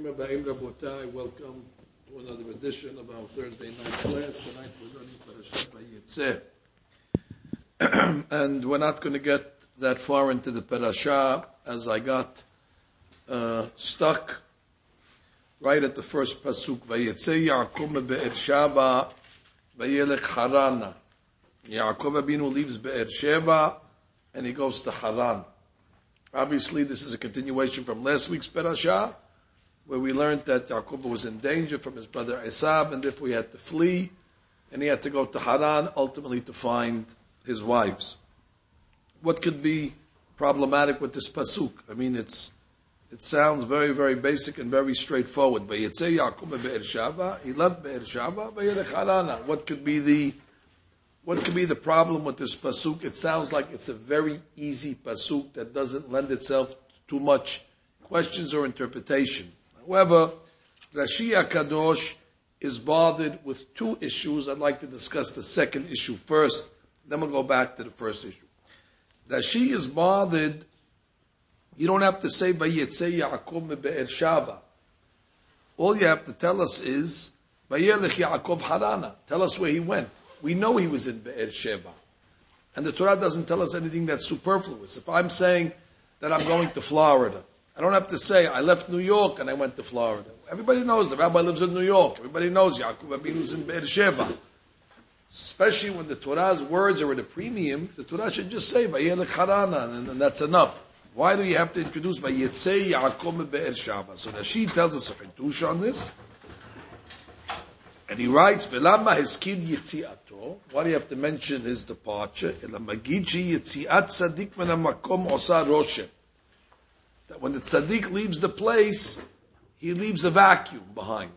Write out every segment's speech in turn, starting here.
Bruchim Abbaim Rabotai, welcome to another edition of our Thursday night class. Tonight we're learning Parashat Vayetzeh. and we're not going to get that far into the parasha as I got uh, stuck right at the first pasuk. Vayetzeh Yaakov Be'er Shava Vayelech Harana. Yaakov Abinu leaves Be'er Sheva and he goes to Haran. Obviously, this is a continuation from last week's parasha, where we learned that Yaakov was in danger from his brother Esab, and therefore he had to flee, and he had to go to Haran, ultimately to find his wives. What could be problematic with this pasuk? I mean, it's it sounds very, very basic and very straightforward. But say Yaakov Be'er Shava, he left Be'er Shava, Harana. What could be the what could be the problem with this pasuk? It sounds like it's a very easy pasuk that doesn't lend itself to too much questions or interpretation. However, Rashi Kadosh is bothered with two issues. I'd like to discuss the second issue first, then we'll go back to the first issue. Rashi is bothered. You don't have to say Vayetze Yaakov Be'er Shava. All you have to tell us is Vayelech Yaakov Harana. Tell us where he went. We know he was in Be'er Sheva. And the Torah doesn't tell us anything that's superfluous. If I'm saying that I'm going to Florida, I don't have to say I left New York and I went to Florida. Everybody knows the rabbi lives in New York. Everybody knows Yaakov Abinu was in Be'er Sheva. Especially when the Torah's words are at a premium, the Torah should just say Vayelech Harana, and, and that's enough. Why do you have to introduce Vayetzei Yaakov Be'er Sheva? So Rashi tells us a chidush on this. And he writes, "Velama heskid yitziato." Why do you have to mention his departure? Elamagiji yitziat tzaddik min makom osa roshem That when the tzaddik leaves the place, he leaves a vacuum behind.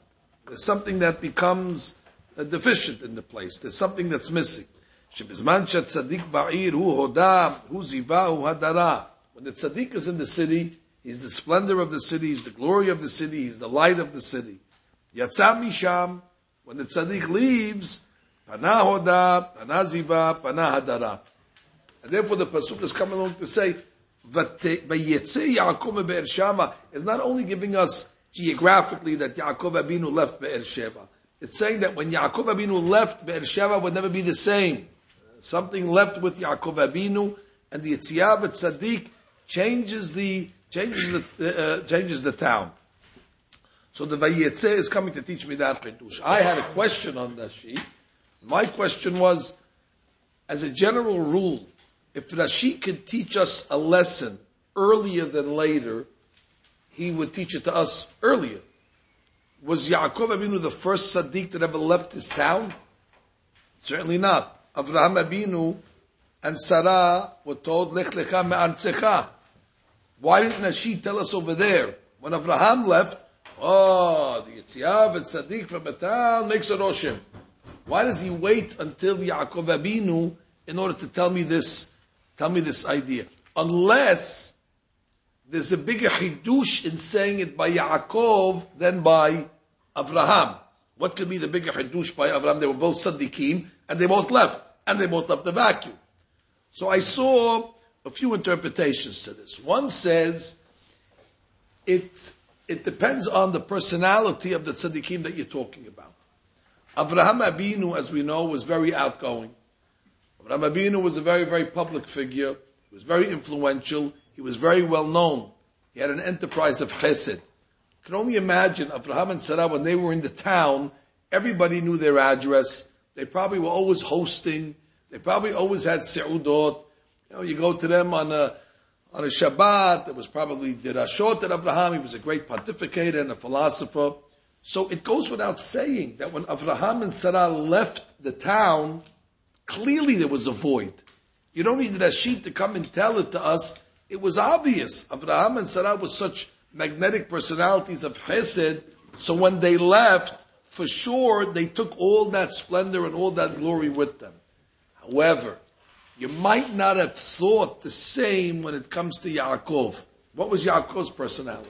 There's something that becomes uh, deficient in the place. There's something that's missing. שבזמן שהצדיק בעיר הוא הודה, הוא זיווה, הוא הדרה. When the tzaddik is in the city, he's the splendor of the city, he's the glory of the city, he's the light of the city. יצא משם, when the tzaddik leaves, pana hoda, pana ziva, pana hadara. And therefore the pasuk is coming along to say, Vayetze Yaakov Be'er Shava is not only giving us geographically that Yaakov Abinu left Be'er Sheva. It's saying that when Yaakov Abinu left, Be'er Sheva would never be the same. Something left with Yaakov Abinu, and the Yitziat Tzaddik changes the changes the uh, changes the town. So the Vayetze is coming to teach me that. I had a question on that sheet. My question was, as a general rule, if Rashi could teach us a lesson earlier than later, he would teach it to us earlier. Was Yaakov Abinu the first Sadiq that ever left his town? Certainly not. Avraham Abinu and Sarah were told, Lech lecha me'artzecha. Why didn't Rashi tell us over there? When Avraham left, Oh, the Yitziav and Sadiq from a town makes a Roshim. Why does he wait until Yaakov Abinu in order to tell me this, tell me this idea? Unless there's a bigger hidush in saying it by Yaakov than by Avraham. What could be the bigger hidush by Avraham? They were both Sadiqim and they both left and they both left the vacuum. So I saw a few interpretations to this. One says it it depends on the personality of the tzaddikim that you're talking about. Avraham Abinu, as we know, was very outgoing. Avraham Abinu was a very, very public figure. He was very influential. He was very well known. He had an enterprise of chesed. You can only imagine Avraham and Sarah, when they were in the town, everybody knew their address. They probably were always hosting. They probably always had seudot. You know, you go to them on a, on a Shabbat. It was probably Dirashot at Abraham. He was a great pontificator and a philosopher. So it goes without saying that when Avraham and Sarah left the town, clearly there was a void. You don't need Rashi to come and tell it to us. It was obvious. Avraham and Sarah were such magnetic personalities of Chesed. So when they left, for sure, they took all that splendor and all that glory with them. However, you might not have thought the same when it comes to Yaakov. What was Yaakov's personality?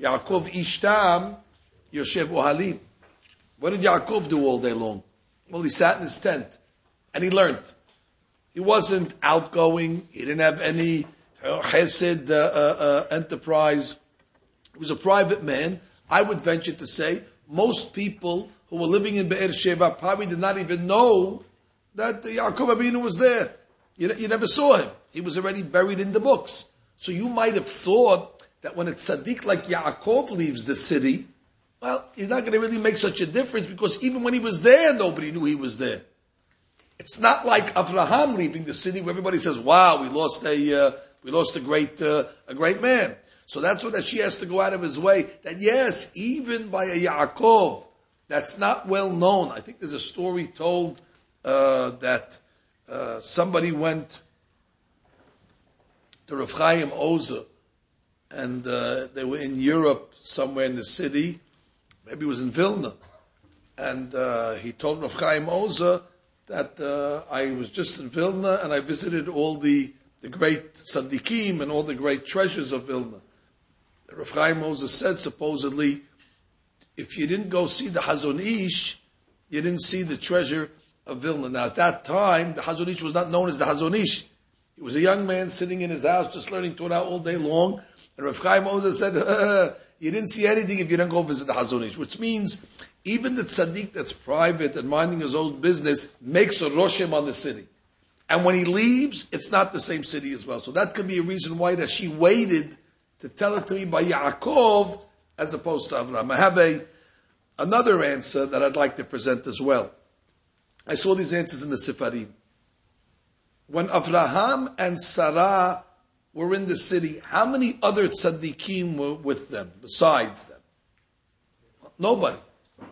Yaakov Ishtam Yoshev Ohalim. What did Yaakov do all day long? Well, he sat in his tent and he learned. He wasn't outgoing. He didn't have any chesed uh, uh, uh, enterprise. He was a private man, I would venture to say most people who were living in Be'er Sheva probably did not even know that Yaakov Abinu was there. You, you never saw him. He was already buried in the books. So you might have thought that when a tzaddik like Yaakov leaves the city, well, he's not going to really make such a difference because even when he was there, nobody knew he was there. It's not like Avraham leaving the city where everybody says, "Wow, we lost a uh, we lost a great uh, a great man." So that's what she has to go out of his way. That yes, even by a Yaakov, that's not well known. I think there's a story told uh, that uh, somebody went to Rav Chaim Ozer, and uh, they were in Europe somewhere in the city, maybe it was in Vilna, and uh, he told Rav Chaim Ozer that uh, I was just in Vilna and I visited all the, the great tzaddikim and all the great treasures of Vilna. Rav Chaim Ozer said supposedly, if you didn't go see the Hazon Ish, you didn't see the treasure of Vilna. Now at that time, the Hazon Ish was not known as the Hazon Ish. He was a young man sitting in his house just learning Torah all day long. And Rav Chaim Ozer said, uh, you didn't see anything if you didn't go visit the Hazon Ish, which means even the tzaddik that's private and minding his own business makes a roshem on the city. And when he leaves, it's not the same city as well. So that could be a reason why that she waited to tell it to me by Yaakov as opposed to Avraham. I have a, another answer that I'd like to present as well. I saw these answers in the Sifarim. When Avraham and Sarah were in the city, how many other tzaddikim were with them besides them? Nobody.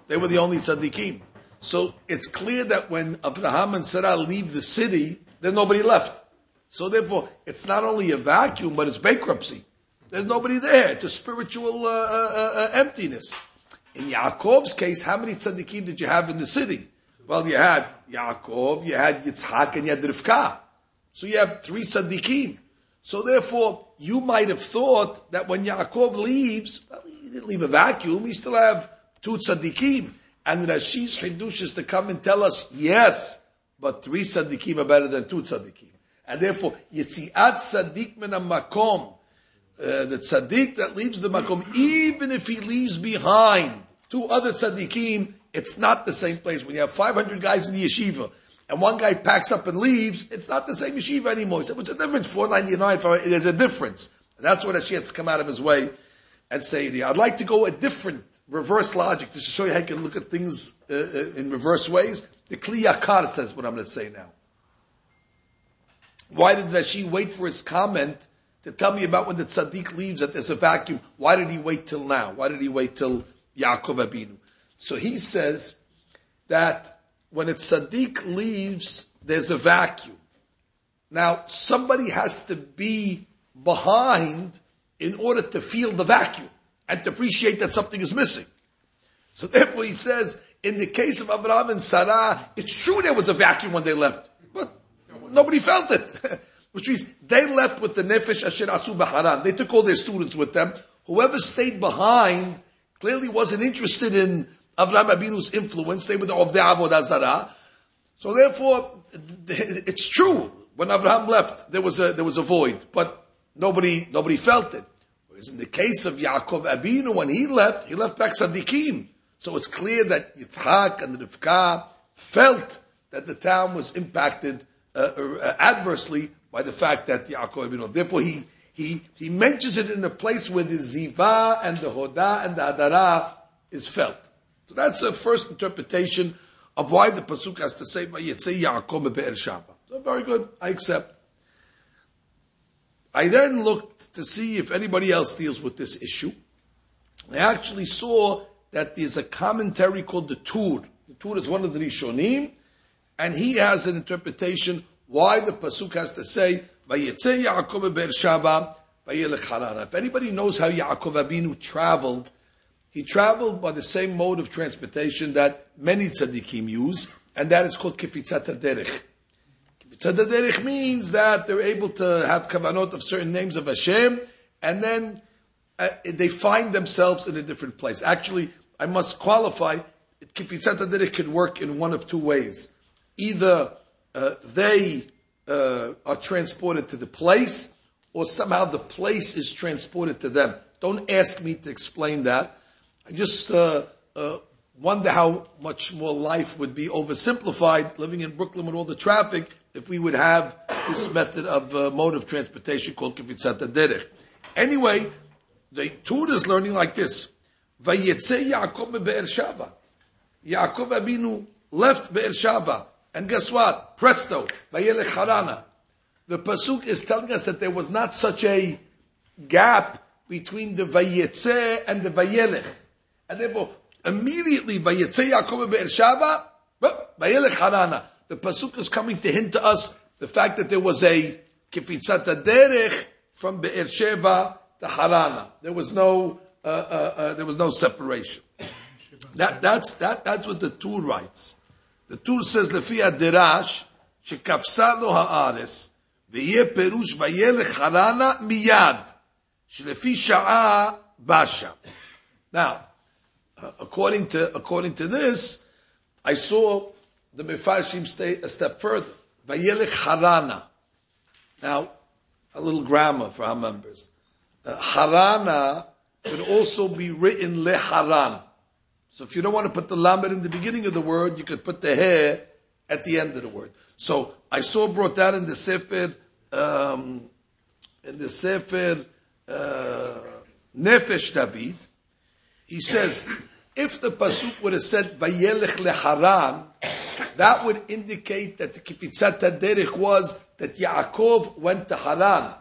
They were the only tzaddikim. So it's clear that when Abraham and Sarah leave the city, there's nobody left. So therefore, it's not only a vacuum, but it's bankruptcy. There's nobody there. It's a spiritual uh, uh, uh, uh emptiness. In Yaakov's case, how many tzaddikim did you have in the city? Well, you had Yaakov, you had Yitzhak, and you had Rivka. So you have three tzaddikim. So therefore, you might have thought that when Yaakov leaves, well, he didn't leave a vacuum. He still have two tzaddikim. And Rashi's chidush is to come and tell us, yes, but three tzaddikim are better than two tzaddikim. And therefore, Yitziat tzaddik min makom, uh, the tzaddik that leaves the makom, even if he leaves behind two other tzaddikim, it's not the same place. When you have 500 guys in the yeshiva, and one guy packs up and leaves, it's not the same yeshiva anymore. He said, what's the difference? 499, there's a difference. And that's what Rashi has to come out of his way and say, I'd like to go a different reverse logic just to show you how you can look at things uh, uh in reverse ways. The Kli Yakar says what I'm going to say now. Why did Rashi wait for his comment to tell me about when the tzaddik leaves that there's a vacuum? Why did he wait till now? Why did he wait till Yaakov Abinu? So he says that when a tzaddik leaves, there's a vacuum. Now, somebody has to be behind in order to feel the vacuum and to appreciate that something is missing. So therefore he says, in the case of Abraham and Sarah, it's true there was a vacuum when they left, but nobody felt it. Which means they left with the nefesh asher asu b'haran. They took all their students with them. Whoever stayed behind clearly wasn't interested in Avraham Abinu's influence. They were the of the Avodah Zarah. So therefore, it's true. When Abraham left, there was a, there was a void, but nobody, nobody felt it. Whereas in the case of Yaakov Abinu, when he left, he left back Sadiqim. So it's clear that Yitzhak and Rivka felt that the town was impacted uh, uh, adversely by the fact that Yaakov Abinu. Therefore, he, he, he mentions it in a place where the Ziva and the Hoda and the Adara is felt. So that's the first interpretation of why the Pasuk has to say, Yitzay Yaakov Be'er Shaba. So very good. I accept. I then looked to see if anybody else deals with this issue. I actually saw that there's a commentary called the Tur. The Tur is one of the Rishonim, and he has an interpretation why the pasuk has to say Yaakov Harana. If anybody knows how Yaakov Abinu traveled, he traveled by the same mode of transportation that many tzaddikim use, and that is called kifitzat derech. Tzadaderich means that they're able to have kavanot of certain names of Hashem, and then uh, they find themselves in a different place. Actually, I must qualify, Kifitzat could work in one of two ways. Either uh, they uh, are transported to the place, or somehow the place is transported to them. Don't ask me to explain that. I just uh, uh, wonder how much more life would be oversimplified living in Brooklyn with all the traffic if we would have this method of uh, mode of transportation called kivitzat derech. Anyway, the Tur is learning like this. Vayetze Yaakov be'er Shava. Yaakov Abinu left Be'er Shava. And guess what? Presto, Vayelech Harana. The Pasuk is telling us that there was not such a gap between the Vayetze and the Vayelech. And therefore, immediately Vayetze Yaakov Be'er Shava, Vayelech Harana the pasuk is coming to hint to us the fact that there was a kifitzat derech from Be'er Sheva to Harana. There was no uh, uh, uh, there was no separation. That, that's that that's what the Tur writes. The Tur says lefia derash shekafsa lo haaretz v'yeh perush v'yelech Harana miyad shlefi sha'a basha. Now, uh, according to according to this, I saw the Mefarshim stay a step further. Vayelech harana. Now, a little grammar for our members. Uh, harana could also be written leharan. So if you don't want to put the lamed in the beginning of the word, you could put the hair at the end of the word. So I saw brought that in the Sefer, um, in the Sefer uh, Nefesh David. He says, if the pasuk would have said Vayelech leharan, that would indicate that the kifitzat derech was that Yaakov went to Haran.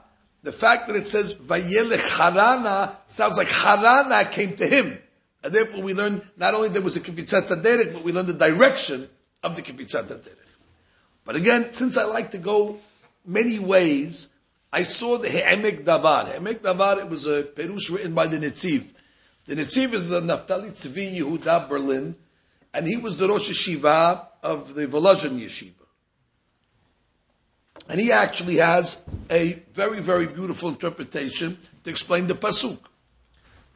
The fact that it says Vayelech Harana sounds like Harana came to him. And therefore we learn not only there was a Kipitzat Taderek, but we learn the direction of the Kipitzat Taderek. But again, since I like to go many ways, I saw the Ha'amek Davar. Ha'amek Davar, it was a Perush written by the Netziv. The Netziv is the Naftali Tzvi Yehuda Berlin, and he was the Rosh Yeshiva of the Volozhin Yeshiva. And he actually has a very, very beautiful interpretation to explain the Pasuk.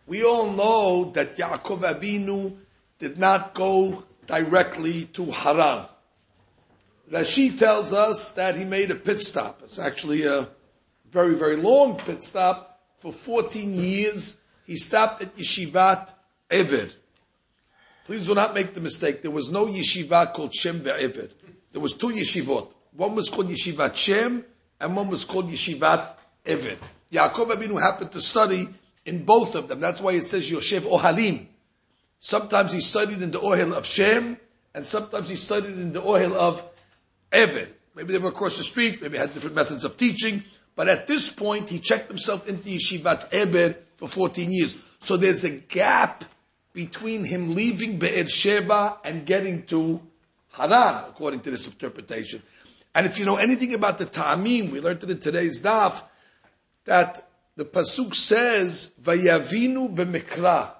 We all know that Yaakov Avinu did not go directly to Haran. Rashi tells us that he made a pit stop. It's actually a very, very long pit stop. For 14 years, he stopped at Yeshivat Ever. Please do not make the mistake. There was no yeshiva called Shem ve'Ever. There was two yeshivot. One was called Yeshivat Shem, and one was called Yeshivat Ever. Yaakov Avinu happened to study in both of them. That's why it says Yoshev Ohalim. Sometimes he studied in the Ohel of Shem, and sometimes he studied in the Ohel of Ever. Maybe they were across the street, maybe had different methods of teaching, but at this point he checked himself into Yeshivat Ever for 14 years. So there's a gap between him leaving Be'er Sheba and getting to Haran, according to this interpretation. And if you know anything about the Ta'amim, we learned it in today's daf, that the pasuk says vayavinu b'mikra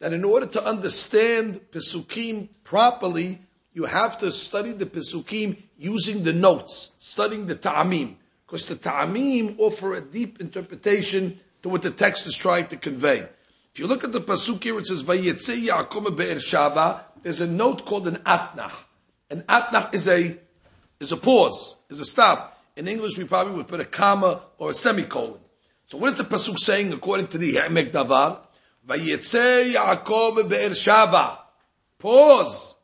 that in order to understand pesukim properly, you have to study the pesukim using the notes, studying the ta'amim, because the ta'amim offer a deep interpretation to what the text is trying to convey. If you look at the pasuk here, it says vayetze Yaakov be'er shava. There's a note called an atnach. An atnach is a is a pause, is a stop. In English, we probably would put a comma or a semicolon. So what is the pasuk saying according to the Yemek Davar? Vayetze Yaakov be'er Shava. Pause.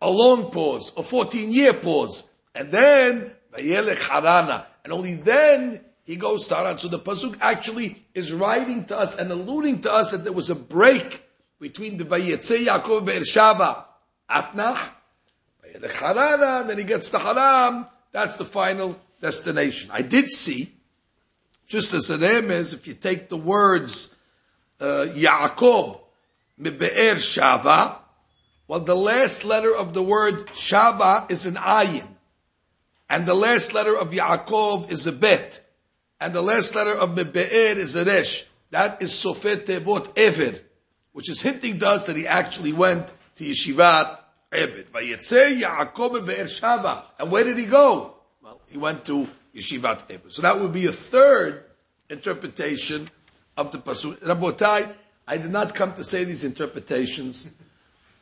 A long pause, a 14 year pause. And then, Vayelech Harana. And only then he goes to Haran. So the pasuk actually is writing to us and alluding to us that there was a break between the Vayetze Yaakov be'er Shava. Atnach. Vayelech Harana. Then he gets to Haran. That's the final destination. I did see just as an is, if you take the words uh, Yaakov mibe'er Shava, well, the last letter of the word Shava is an ayin, and the last letter of Yaakov is a bet, and the last letter of mibe'er is a resh. That is Sofet Tevot Ever, which is hinting to us that he actually went to Yeshivat Eber. Vayetze Yaakov mibe'er Shava, and where did he go? Well, he went to Yeshivat Eber. So that would be a third interpretation of the Pasuk. Rabotai, I did not come to say these interpretations.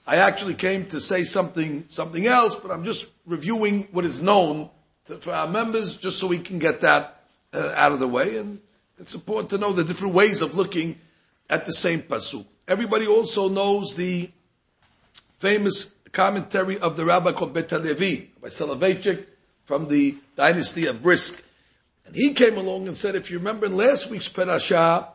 I actually came to say something, something else, but I'm just reviewing what is known to, for our members, just so we can get that uh, out of the way. And it's important to know the different ways of looking at the same pasuk. everybody also knows the famous commentary of the rabbi called Bet HaLevi, by Soloveitchik, from the dynasty of Brisk. And he came along and said, if you remember in last week's parasha,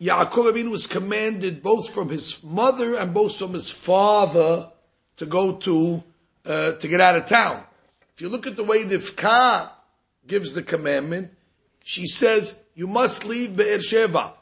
Yaakov Avinu was commanded both from his mother and both from his father to go to, uh, to get out of town. If you look at the way Rivka gives the commandment, she says, you must leave Be'er Sheva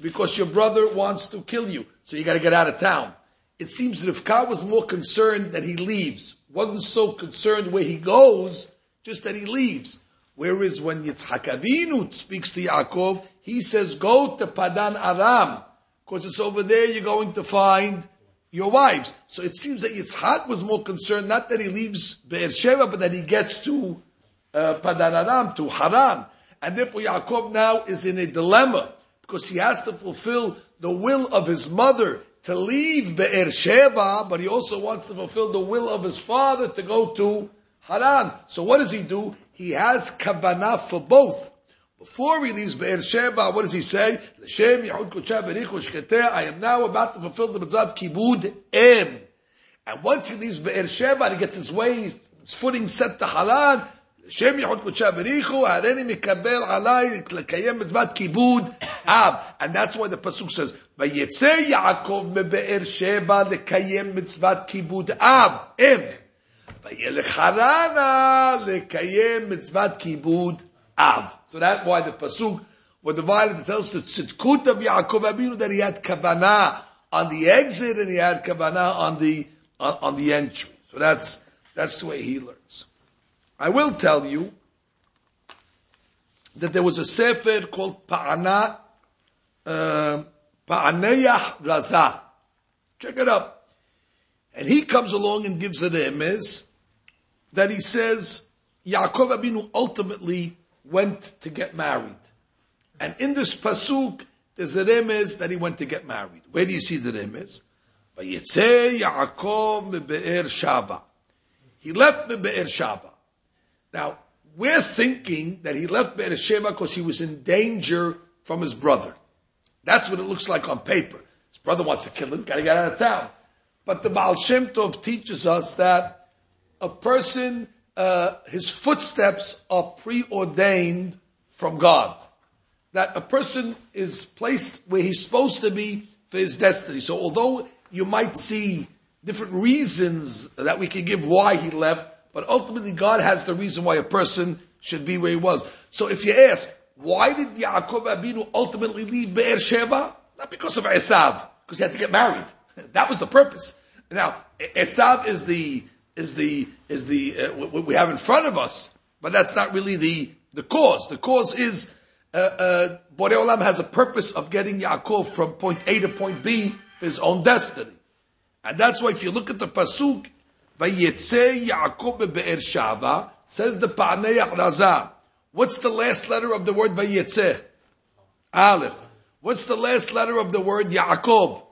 because your brother wants to kill you. So you got to get out of town. It seems that Rivka was more concerned that he leaves, wasn't so concerned where he goes, just that he leaves. Whereas when Yitzhak Avinu speaks to Yaakov, he says, go to Padan Aram, because it's over there you're going to find your wives. So it seems that Yitzhak was more concerned, not that he leaves Beersheba, but that he gets to uh, Padan Aram, to Haran. And therefore Yaakov now is in a dilemma, because he has to fulfill the will of his mother to leave Be'er Sheva, but he also wants to fulfill the will of his father to go to Haran. So what does he do? He has kavanah for both. Before he leaves Be'er Sheva, what does he say? I am now about to fulfill the mitzvah of kibud em. And once he leaves Be'er Sheva he gets his way, his footing set to Haran, שם יחוד קודשה בריחו, הריני מקבל עליי לקיים מצוות כיבוד אב. And that's why the pasuk says, ויצא יעקב מבאר שבע לקיים מצוות כיבוד אב, אם. וילך חרנה לקיים מצוות כיבוד אב. So that's why the pasuk were divided to tell us the tzidkut of Yaakov Abinu that he had kavanah on the exit and he had kavanah on the on, on the entry. So that's that's the way he learns. I will tell you that there was a sefer called Pa'ana, uh, Pa'aneach Raza. Check it up. And he comes along and gives a remez that he says Yaakov Abinu ultimately went to get married. And in this pasuk, there's a remez that he went to get married. Where do you see the remez? Yaakov Shava. He left mebe'er Shava. Now, we're thinking that he left Beersheba because he was in danger from his brother. That's what it looks like on paper. His brother wants to kill him, gotta get out of town. But the Baal Shem Tov teaches us that a person, uh, his footsteps are preordained from God. That a person is placed where he's supposed to be for his destiny. So although you might see different reasons that we can give why he left, but ultimately, God has the reason why a person should be where he was. So if you ask, why did Yaakov Abinu ultimately leave Be'er Sheva? Not because of Esav, because he had to get married. That was the purpose. Now, Esav is the, is the, is the, uh, what we have in front of us, but that's not really the, the cause. The cause is, uh, uh, Borei Olam has a purpose of getting Yaakov from point A to point B for his own destiny. And that's why if you look at the Pasuk, Vayetze Yaakov be'er Shava, says the Pa'nei Raza. What's the last letter of the word Vayetze? Aleph. What's the last letter of the word Yaakov?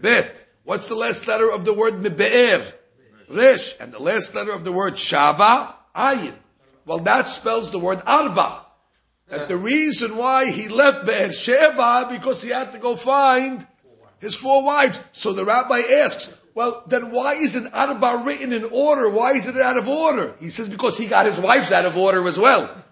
Bet. What's the last letter of the word Mebe'er? Resh. And the last letter of the word Shava? Ayin. Well, that spells the word Arba. That the reason why he left Be'er Sheva because he had to go find his four wives. So the rabbi asks, well, then why isn't Arba written in order? Why is it out of order? He says because he got his wives out of order as well.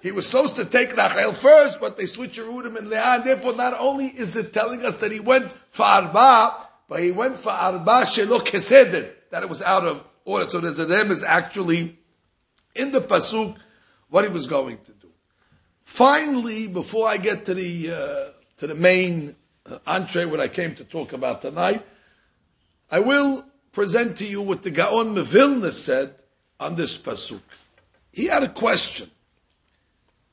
He was supposed to take Rachel first, but they switched him and Leah, and therefore not only is it telling us that he went for Arba, but he went for Arba Shelo that it was out of order. So the them is actually in the Pasuk what he was going to do. Finally, before I get to the, uh, to the main entree, what I came to talk about tonight, I will present to you what the Gaon Mevilna said on this pasuk. He had a question.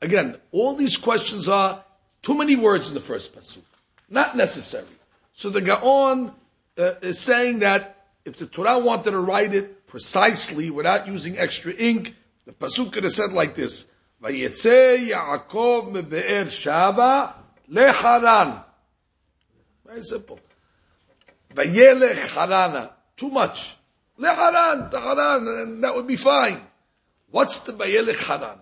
Again, all these questions are too many words in the first pasuk. Not necessary. So the Gaon uh, is saying that if the Torah wanted to write it precisely without using extra ink, the pasuk could have said like this: "Vayetze Yaakov mebe'er Shava leharan." Very simple. Vayelech Harana. Too much. Leharan, Haran, and that would be fine. What's the Vayelech Harana?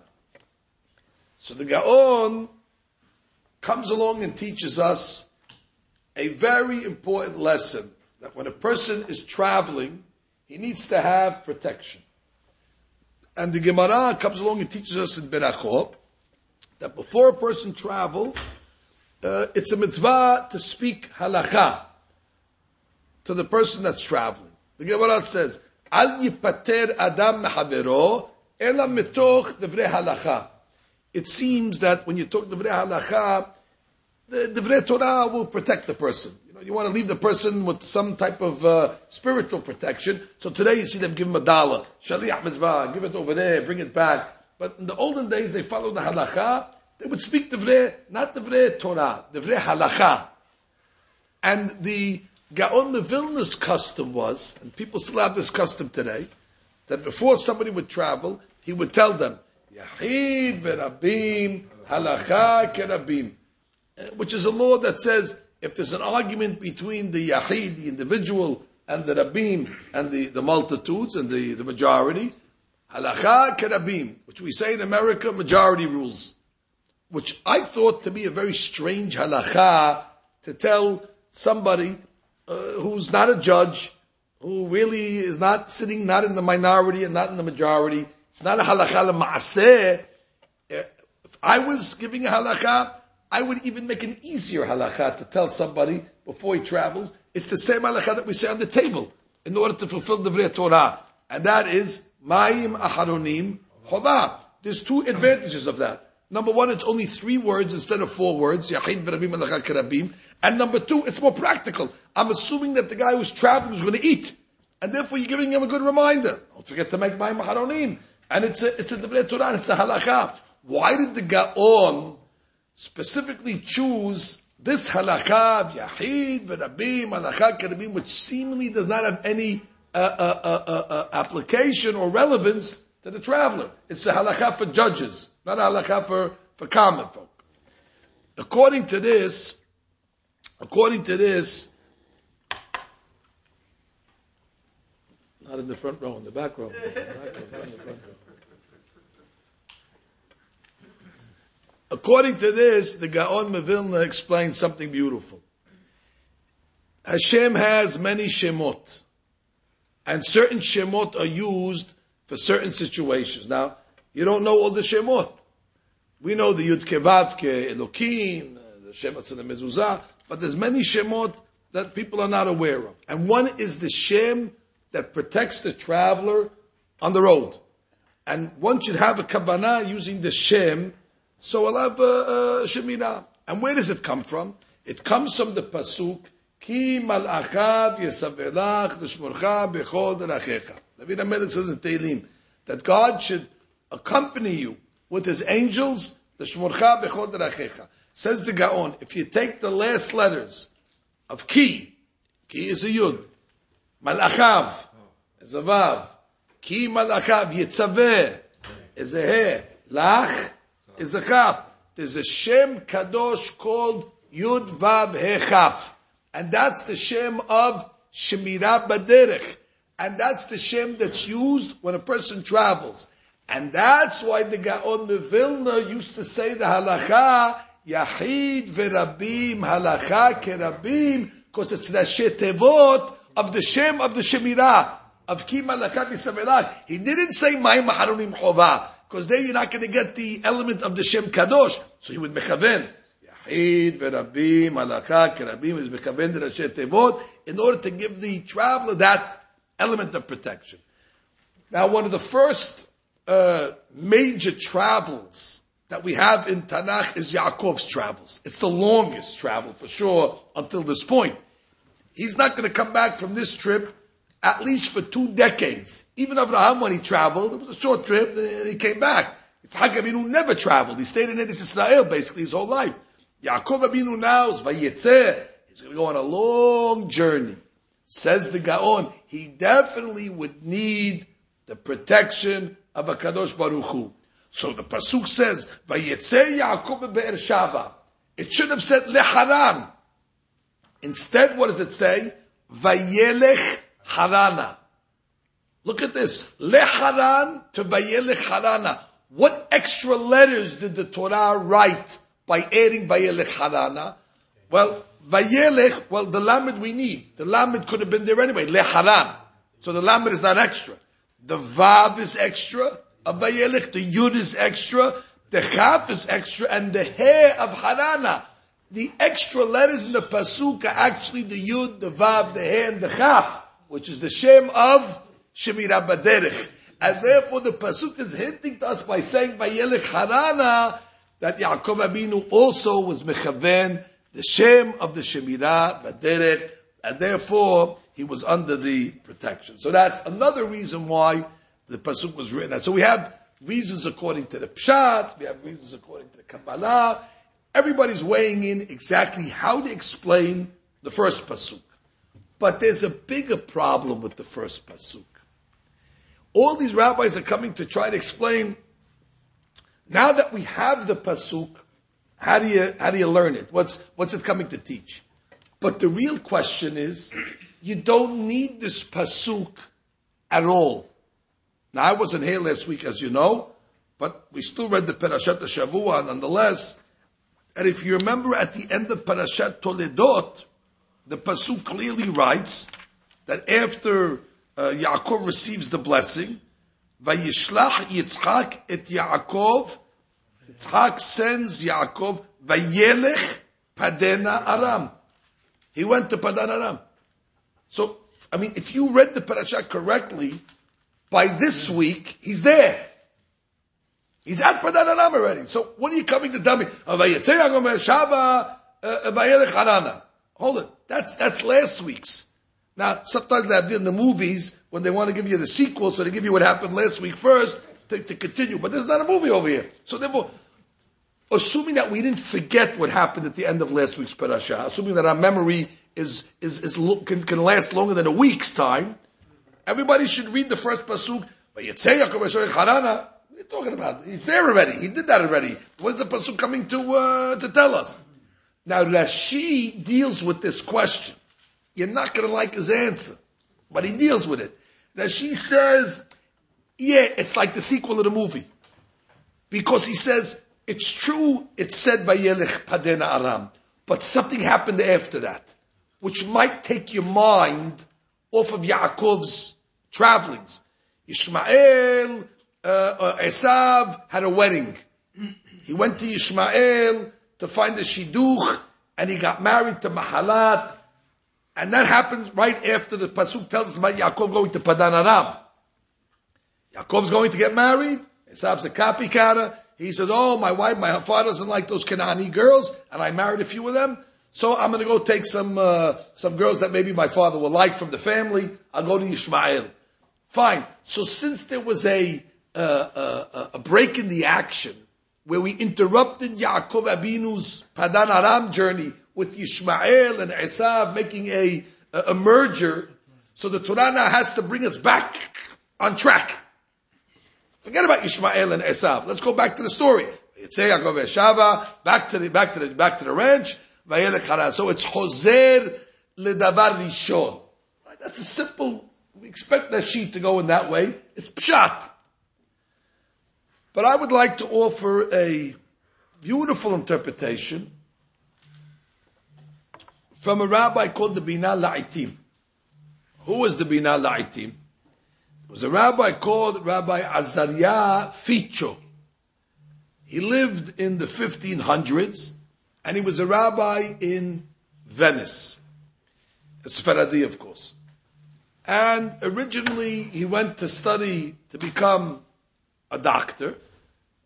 So the Gaon comes along and teaches us a very important lesson that when a person is traveling, he needs to have protection. And the Gemara comes along and teaches us in Berachot that before a person travels, uh, it's a mitzvah to speak halakha to the person that's traveling. The Gemara says, Al yipater adam mehavero ela mitoch devrei halakha. It seems that when you talk devrei halakha, the devrei Torah will protect the person. You know, you want to leave the person with some type of uh, spiritual protection. So today you see them give him a dollar, shaliach mitzvah, give it over there, bring it back. But in the olden days they followed the halakha. They would speak devrei, not devrei Torah, devrei Halacha. And the Gaon the Vilna's custom was, and people still have this custom today, that before somebody would travel, he would tell them, Yahid verabim halacha kerabim, uh, which is a law that says if there's an argument between the Yahid, the individual, and the Rabim, and the, the multitudes, and the, the majority, halacha kerabim, which we say in America, majority rules, which I thought to be a very strange halacha to tell somebody uh, who's not a judge, who really is not sitting not in the minority and not in the majority. It's not a halakha ma'aseh. Uh, if I was giving a halakha, I would even make an easier halakha to tell somebody before he travels. It's the same halakha that we say on the table in order to fulfill the Vrei Torah. And that is, Ma'im Aharonim Chovah. There's two advantages of that. Number one, it's only three words instead of four words. Yahid v'rabim karabim. And number two, it's more practical. I'm assuming that the guy who's traveling is going to eat. And therefore you're giving him a good reminder. Don't forget to make my maharonim. And it's a, it's a Devrei Torah, it's a halakha. Why did the Gaon specifically choose this halakha, Yahid, V'rabim, halakha, karabim, which seemingly does not have any uh, uh, uh, uh, uh application or relevance to the traveler. It's a halakha for judges, not halakha for, for common folk. According to this, according to this, not in the front row, in the back row. According to this, the Gaon Mevilna explains something beautiful. Hashem has many shemot, and certain shemot are used for certain situations. Now, you don't know all the Shemot. We know the Yud Kevavke, Elokim, the Shemot of the Mezuzah, but there's many Shemot that people are not aware of. And one is the Shem that protects the traveler on the road. And one should have a kavanah using the Shem, so I'll have a, a. And where does it come from? It comes from the Pasuk, Ki mal'achav yesavelach l'shmorcha bechol derachecha. David HaMelech says in Tehillim that God should accompany you with His angels, the Shmorcha Bechod. Says the Gaon, if you take the last letters of Ki, Ki is a Yud, Malachav is a Vav, Ki Malachav, Yitzaveh is a He, Lach is a Chaf. There's a Shem Kadosh called Yud Vav He Chaf. And that's the Shem of Shemirah Baderech. And that's the Shem that's used when a person travels. And that's why the Gaon of Vilna used to say the halacha, Yahid verabim halacha kerabim, because it's the shetevot of the Shem of the Shemirah, of Kim halacha misamelach. He didn't say Ma'im harunim chova, because there you're not going to get the element of the Shem kadosh. So he would mechaven. Yahid verabim halacha kerabim is mechaven the shetevot in order to give the traveler that element of protection. Now, one of the first uh, major travels that we have in Tanakh is Yaakov's travels. It's the longest travel for sure until this point. He's not going to come back from this trip at least for two decades. Even Abraham, when he traveled, it was a short trip, and he came back. Yitzhak Abinu never traveled. He stayed in Eretz Israel basically his whole life. Yaakov Abinu now is Vayetzeh. He's going to go on a long journey. Says the Gaon, he definitely would need the protection of Baruch Hu. So the Pasuk says, Vayetze Yaakov Be'er Shava. It should have said Leharan. Instead, what does it say? Vayelech Harana. Look at this. Leharan to Vayelech Harana. What extra letters did the Torah write by adding Vayelech Harana? Well, Vayelech, well, the lamed we need. The lamed could have been there anyway. Leharan. So the lamed is not extra. The vav is extra of Vayelech. The yud is extra. The chaf is extra. And the he of Harana. The extra letters in the pasuk are actually the yud, the vav, the he, and the chaf, which is the shem of Shemira Baderech. And therefore the pasuk is hinting to us by saying Vayelech Harana that Yaakov Abinu also was mechaven the Shem of the Shemirah, Baderech, and therefore he was under the protection. So that's another reason why the Pasuk was written. So we have reasons according to the Pshat, we have reasons according to the Kabbalah. Everybody's weighing in exactly how to explain the first Pasuk. But there's a bigger problem with the first Pasuk. All these rabbis are coming to try to explain, now that we have the Pasuk, how do you, how do you learn it? What's, what's it coming to teach? But the real question is, you don't need this pasuk at all. Now I wasn't here last week, as you know, but we still read the Parashat Shavua nonetheless. And if you remember at the end of Parashat Toledot, the pasuk clearly writes that after uh, Yaakov receives the blessing, Vayishlach Yitzchak et Yaakov Yitzhak sends Yaakov, Vayelech Padena Aram. He went to Padan Aram. So, I mean, if you read the parasha correctly, by this week, he's there. He's at Padan Aram already. So, what are you coming to tell me? Uh, Hold it. That's, that's last week's. Now, sometimes they have in the movies when they want to give you the sequel, so they give you what happened last week first to, to continue. But there's not a movie over here. So therefore, assuming that we didn't forget what happened at the end of last week's parasha, assuming that our memory is, is, is can, can last longer than a week's time, everybody should read the first pasuk. What are talking about? He's there already. He did that already. What's the pasuk coming to uh, to tell us? Now Rashi deals with this question. You're not going to like his answer, but he deals with it. Rashi says, "Yeah, it's like the sequel of the movie," because he says it's true, it's said by Yelech Padena Aram, but something happened after that, which might take your mind off of Yaakov's travelings. Ishmael, uh, uh, Esav had a wedding. He went to Ishmael to find a shidduch, and he got married to Mahalat, and that happens right after the pasuk tells us about Yaakov going to Padan Aram. Yaakov's going to get married. Esav's a copycatter. He says, "Oh, my wife, my father doesn't like those Kanani girls, and I married a few of them. So I'm going to go take some uh, some girls that maybe my father will like from the family. I'll go to Ishmael. Fine. So since there was a uh, uh, a break in the action where we interrupted Yaakov Abinu's Padan Aram journey with Ishmael and Esav making a, a, a merger, so the Torah has to bring us back on track. Forget about Ishmael and Esav. Let's go back to the story. It's Yaakov Eshava, Back to the back to the back to the ranch. So it's Hoser ledavar rishon. Right? That's a simple. We expect that sheet to go in that way. It's pshat. But I would like to offer a beautiful interpretation from a rabbi called the Bina La'itim. Who was the Bina La'itim? It was a rabbi called Rabbi Azariah Figo. He lived in the 1500s, and he was a rabbi in Venice. A Sephardi, of course. And originally he went to study to become a doctor,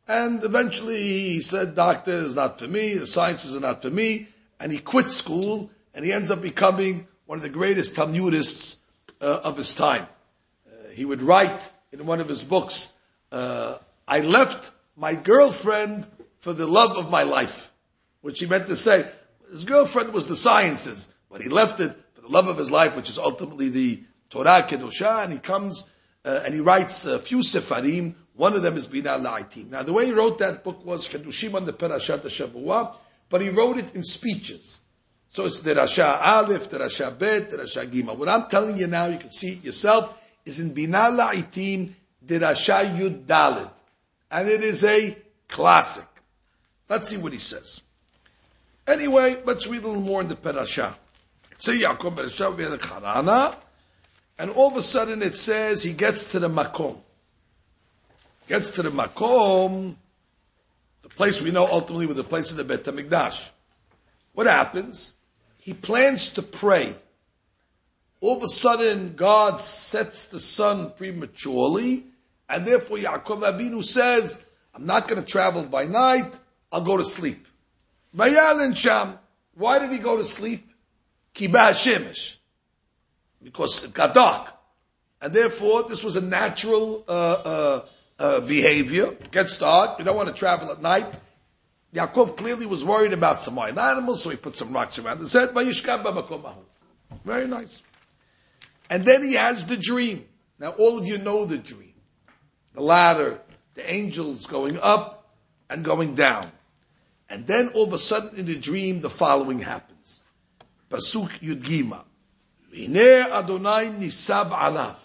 and eventually he said, doctor is not for me, the sciences are not for me, and he quit school, and he ends up becoming one of the greatest Talmudists uh, of his time he would write in one of his books, uh, I left my girlfriend for the love of my life, which he meant to say, his girlfriend was the sciences, but he left it for the love of his life, which is ultimately the Torah Kedusha, and he comes uh, and he writes a few sefarim. One of them is Bina La'itim. Now, the way he wrote that book was Kedushim on the Parashat Shavua, but he wrote it in speeches. So it's the Rasha Aleph, the Rasha Bet, the Rasha Gima. What I'm telling you now, you can see it yourself is in Bina La'itim Dirasha Yud Dalid. And it is a classic. Let's see what he says. Anyway, let's read a little more in the parasha. So Yaakov Bereshah Harana, and all of a sudden it says he gets to the makom. Gets to the makom, the place we know ultimately was the place of the Bet HaMikdash. What happens? He plans to pray. All of a sudden, God sets the sun prematurely, and therefore Yaakov Avinu says, I'm not going to travel by night, I'll go to sleep. Sham. Why did he go to sleep? Kibah Shemesh. Because it got dark. And therefore, this was a natural uh, uh, uh, behavior. Gets dark. You don't want to travel at night. Yaakov clearly was worried about some wild animals, so he put some rocks around his head. Very nice. And then he has the dream. Now, all of you know the dream. The ladder, the angels going up and going down. And then all of a sudden in the dream, the following happens. Pasuk Yud Gimel. Adonai nisab alav.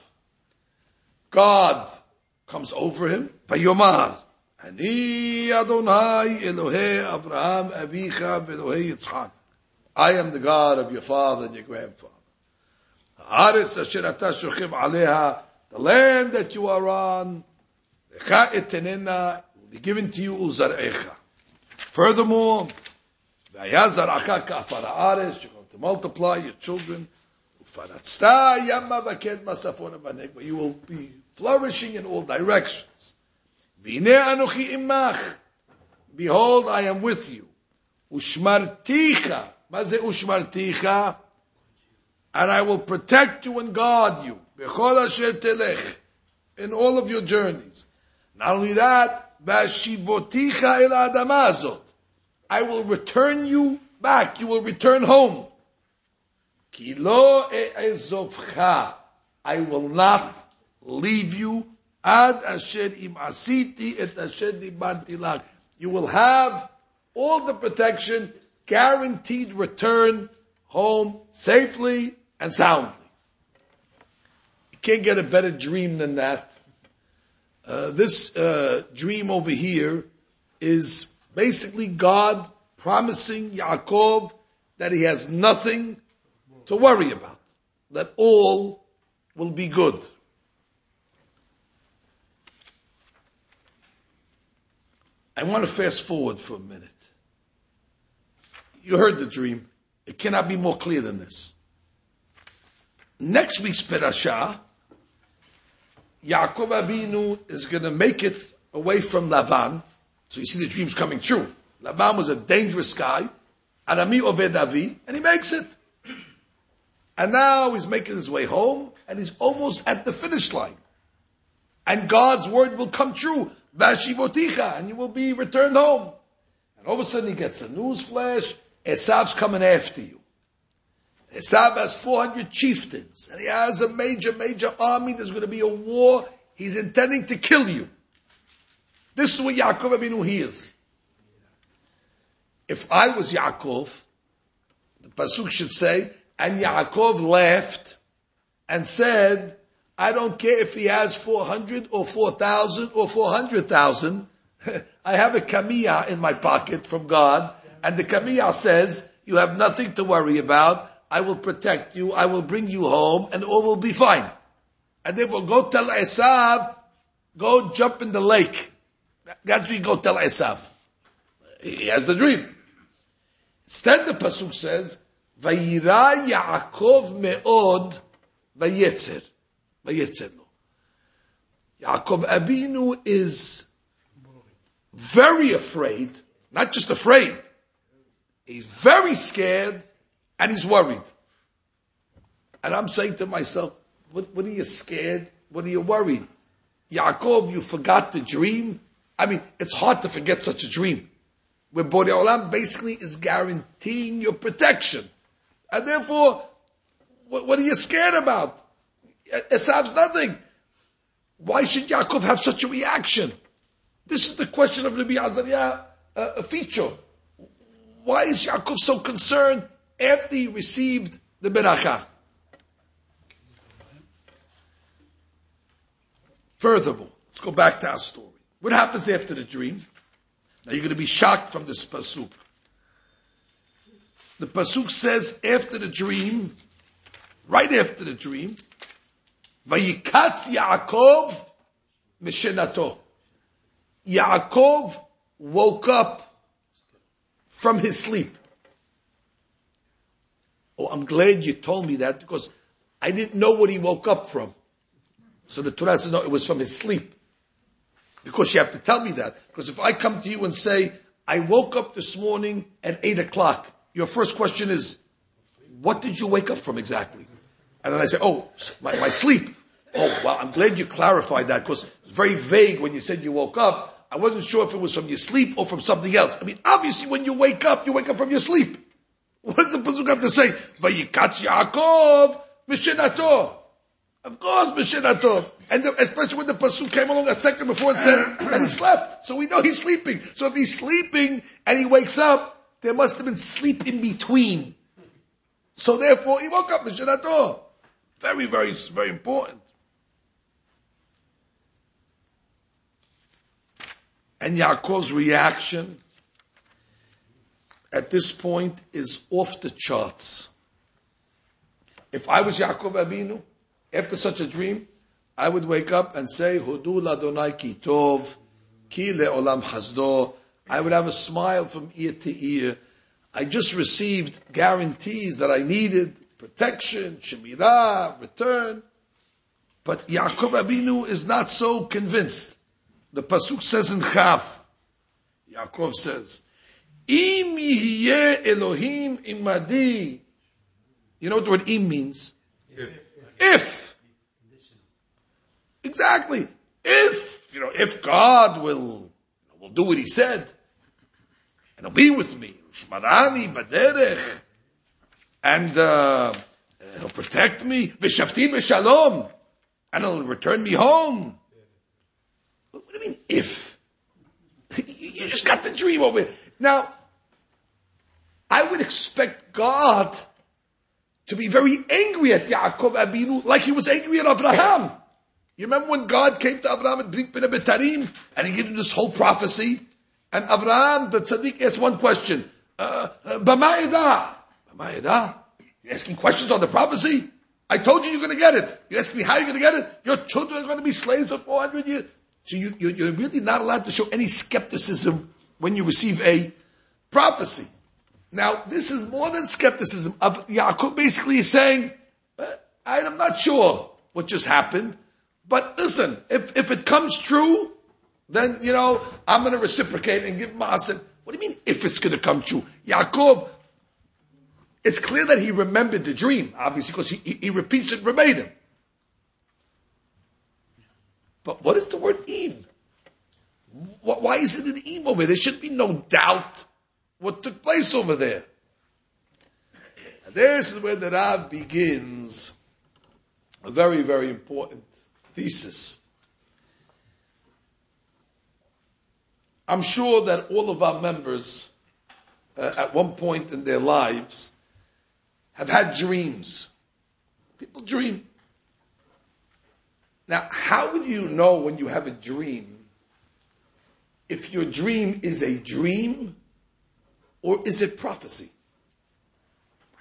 God comes over him. Vayomar. Ani Adonai Elohe Avraham Avicha Velohei Yitzchak. I am the God of your father and your grandfather. The land that you are on. Will be given to you. Furthermore, to multiply your children. You will be flourishing in all directions. Behold, I am with you. Ushmarticha. Maze ushmarticha. And I will protect you and guard you. In all of your journeys. Not only that, I will return you back. You will return home. I will not leave you. You will have all the protection, guaranteed return home safely and soundly. You can't get a better dream than that. Uh, this uh, dream over here is basically God promising Yaakov that he has nothing to worry about, that all will be good. I want to fast forward for a minute. You heard the dream. It cannot be more clear than this. Next week's parasha Yaakov Avinu is going to make it away from Lavan. So you see the dreams coming true. Lavan was a dangerous guy, Arami Oved Avi, and he makes it. And now he's making his way home, and he's almost at the finish line. And God's word will come true. Vashivoticha, and you will be returned home. And all of a sudden he gets a news flash, Esav's coming after you. Esav has 400 chieftains, and he has a major, major army. There's going to be a war. He's intending to kill you. This is what Yaakov Avinu hears. If I was Yaakov, the pasuk should say, and Yaakov laughed and said, "I don't care if he has 400 or 4,000 or 400,000. I have a kamiyah in my pocket from God, and the kamiyah says you have nothing to worry about." I will protect you, I will bring you home, and all will be fine. And they will go tell Esav, go jump in the lake. That's you go tell Esav. He has the dream. Instead the Pasuk says, Vayira Yaakov me'od vayetzer. Vayetzer lo. Yaakov Abinu is very afraid, not just afraid, he's very scared, and he's worried. And I'm saying to myself, what, what are you scared? What are you worried? Yaakov, you forgot the dream? I mean, it's hard to forget such a dream. Where Borei Olam basically is guaranteeing your protection. And therefore, what, what are you scared about? Esav's nothing. Why should Yaakov have such a reaction? This is the question of Rabbi Azariah, uh, a feature. Why is Yaakov so concerned after he received the beracha. Furthermore, let's go back to our story. What happens after the dream? Now you're going to be shocked from this pasuk. the pasuk says after the dream, right after the dream, Vayikatz Yaakov mishenato. Yaakov woke up from his sleep. Oh, I'm glad you told me that because I didn't know what he woke up from. So the Torah says, no, it was from his sleep. Because you have to tell me that. Because if I come to you and say, I woke up this morning at 8 o'clock, your first question is, what did you wake up from exactly? And then I say, oh, my, my sleep. Oh, well, I'm glad you clarified that because it's very vague when you said you woke up. I wasn't sure if it was from your sleep or from something else. I mean, obviously when you wake up, you wake up from your sleep. What does the Pasuk have to say? Vayikatz Yaakov Mishinato. Of course, Mishinato. And the, especially when the Pasuk came along a second before and said that he slept. So we know he's sleeping. So if he's sleeping and he wakes up, there must have been sleep in between. So therefore he woke up Mishinato. Very, very, very important. And Yaakov's reaction at this point is off the charts. If I was Yaakov Avinu, after such a dream, I would wake up and say, Hudu ladonai ki tov, ki le'olam hasdo. I would have a smile from ear to ear. I just received guarantees that I needed, protection, shemirah, return. But Yaakov Abinu is not so convinced. The Pasuk says in Chaf, Yaakov says, Im Elohim imadi. You know what the word im means? If. if. Exactly. If, you know, if God will, will do what he said, and he'll be with me, shmarani baderech, and, uh, he'll protect me, v'shafti b'shalom, and he'll return me home. What do you mean, if? You just got the dream over. Now, I would expect God to be very angry at Yaakov Abinu like he was angry at Abraham. You remember when God came to Abraham at Brit Betarim and he gave him this whole prophecy? And Abraham, the tzaddik, asked one question. Uh, uh. B'ma'edah? You're asking questions on the prophecy? I told you you're going to get it. You ask me how you're going to get it? Your children are going to be slaves for 400 years. So you, you're really not allowed to show any skepticism when you receive a prophecy. Now, this is more than skepticism. Of Yaakov basically is saying, uh, I'm not sure what just happened, but listen, if, if it comes true, then, you know, I'm going to reciprocate and give Maasen. What do you mean if it's going to come true? Yaakov, it's clear that he remembered the dream, obviously, because he, he, he repeats it verbatim. But what is the word im? Why is it an im over there? There should be no doubt what took place over there. And this is where the Rav begins a very, very important thesis. I'm sure that all of our members, uh, at one point in their lives, have had dreams. People dream. Now, how would you know when you have a dream if your dream is a dream or is it prophecy?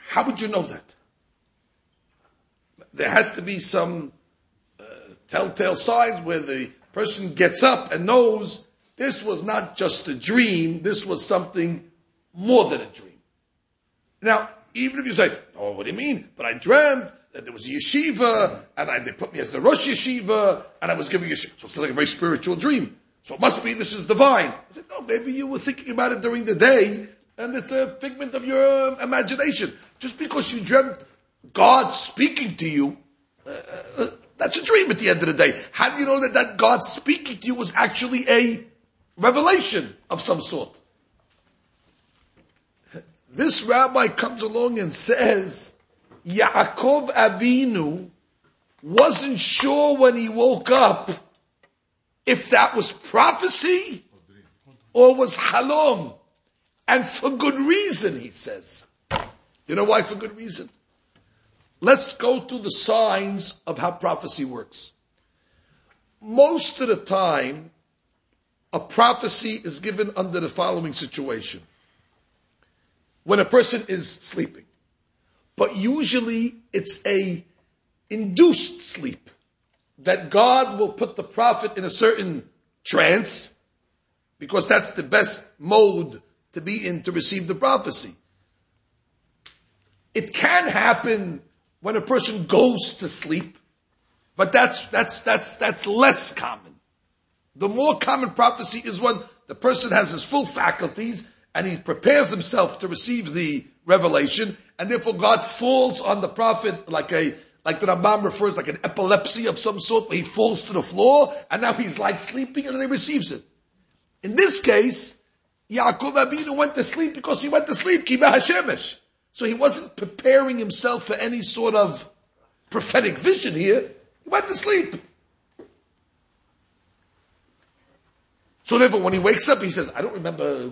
How would you know that? There has to be some uh, telltale signs where the person gets up and knows this was not just a dream, this was something more than a dream. Now, even if you say, oh, what do you mean? But I dreamt that there was a yeshiva, and I, they put me as the Rosh Yeshiva, and I was giving a, so it's like a very spiritual dream. So it must be this is divine. I said, no, maybe you were thinking about it during the day, and it's a figment of your imagination. Just because you dreamt God speaking to you, uh, uh, that's a dream at the end of the day. How do you know that that God speaking to you was actually a revelation of some sort? This rabbi comes along and says, Yaakov Avinu wasn't sure when he woke up if that was prophecy or was halom. And for good reason, he says. You know why for good reason? Let's go through the signs of how prophecy works. Most of the time, a prophecy is given under the following situation. when a person is sleeping. But usually it's a induced sleep that God will put the prophet in a certain trance because that's the best mode to be in to receive the prophecy. It can happen when a person goes to sleep, but that's, that's, that's, that's less common. The more common prophecy is when the person has his full faculties and he prepares himself to receive the revelation, and therefore God falls on the prophet like a, like the Rambam refers, like an epilepsy of some sort, where he falls to the floor, and now he's like sleeping, and then he receives it. In this case, Yaakov Abinu went to sleep because he went to sleep, Kibah Hashemesh. So he wasn't preparing himself for any sort of prophetic vision here. He went to sleep. So therefore, when he wakes up, he says, I don't remember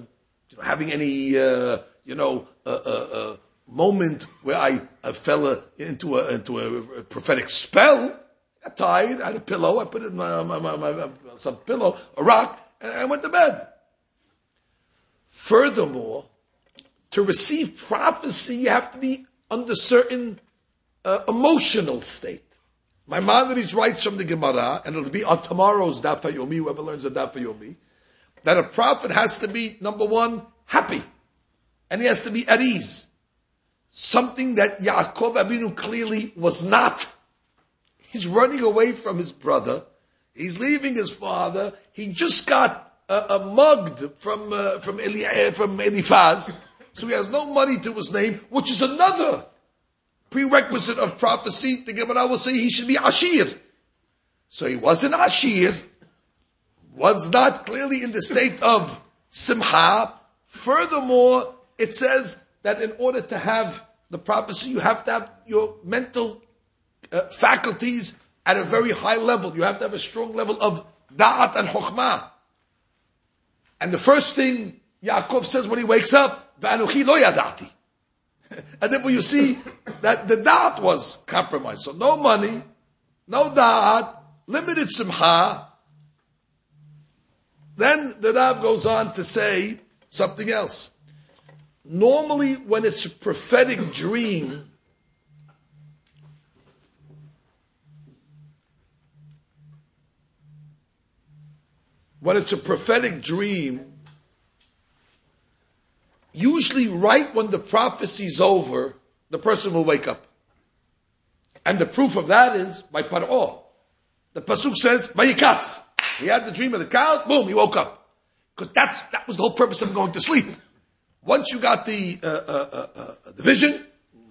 you know, having any, uh, you know, uh, uh, moment where I, I fell into a, into a prophetic spell. I got tired, I had a pillow, I put it in my, my, my, my some pillow, a rock, and I went to bed. Furthermore, to receive prophecy, you have to be under certain uh, emotional state. Maimonides writes from the Gemara, and it'll be on tomorrow's Daf Yomi, whoever learns the Daf Yomi, that a prophet has to be, number one, happy. And he has to be at ease. Something that Yaakov Abinu clearly was not. He's running away from his brother. He's leaving his father. He just got uh, uh, mugged from, uh, from, Eli, uh, from Eliphaz. So he has no money to his name, which is another prerequisite of prophecy. The Gemara will say he should be Ashir. So he wasn't Ashir, was not clearly in the state of Simha. Furthermore, it says that in order to have the prophecy, you have to have your mental uh, faculties at a very high level. You have to have a strong level of da'at and chokhmah. And the first thing Yaakov says when he wakes up, V'anuchi lo yadati. And then when you see that the da'at was compromised. So no money, no da'at, limited simcha. Then the Rab goes on to say something else. Normally when it's a prophetic dream, when it's a prophetic dream, usually right when the prophecy's over, the person will wake up. And the proof of that is by Paro. The Pasuk says, Vayikatz. He had the dream of the cow, boom, he woke up. Because that's, that was the whole purpose of going to sleep. Once you got the, uh, uh, uh, uh, the vision,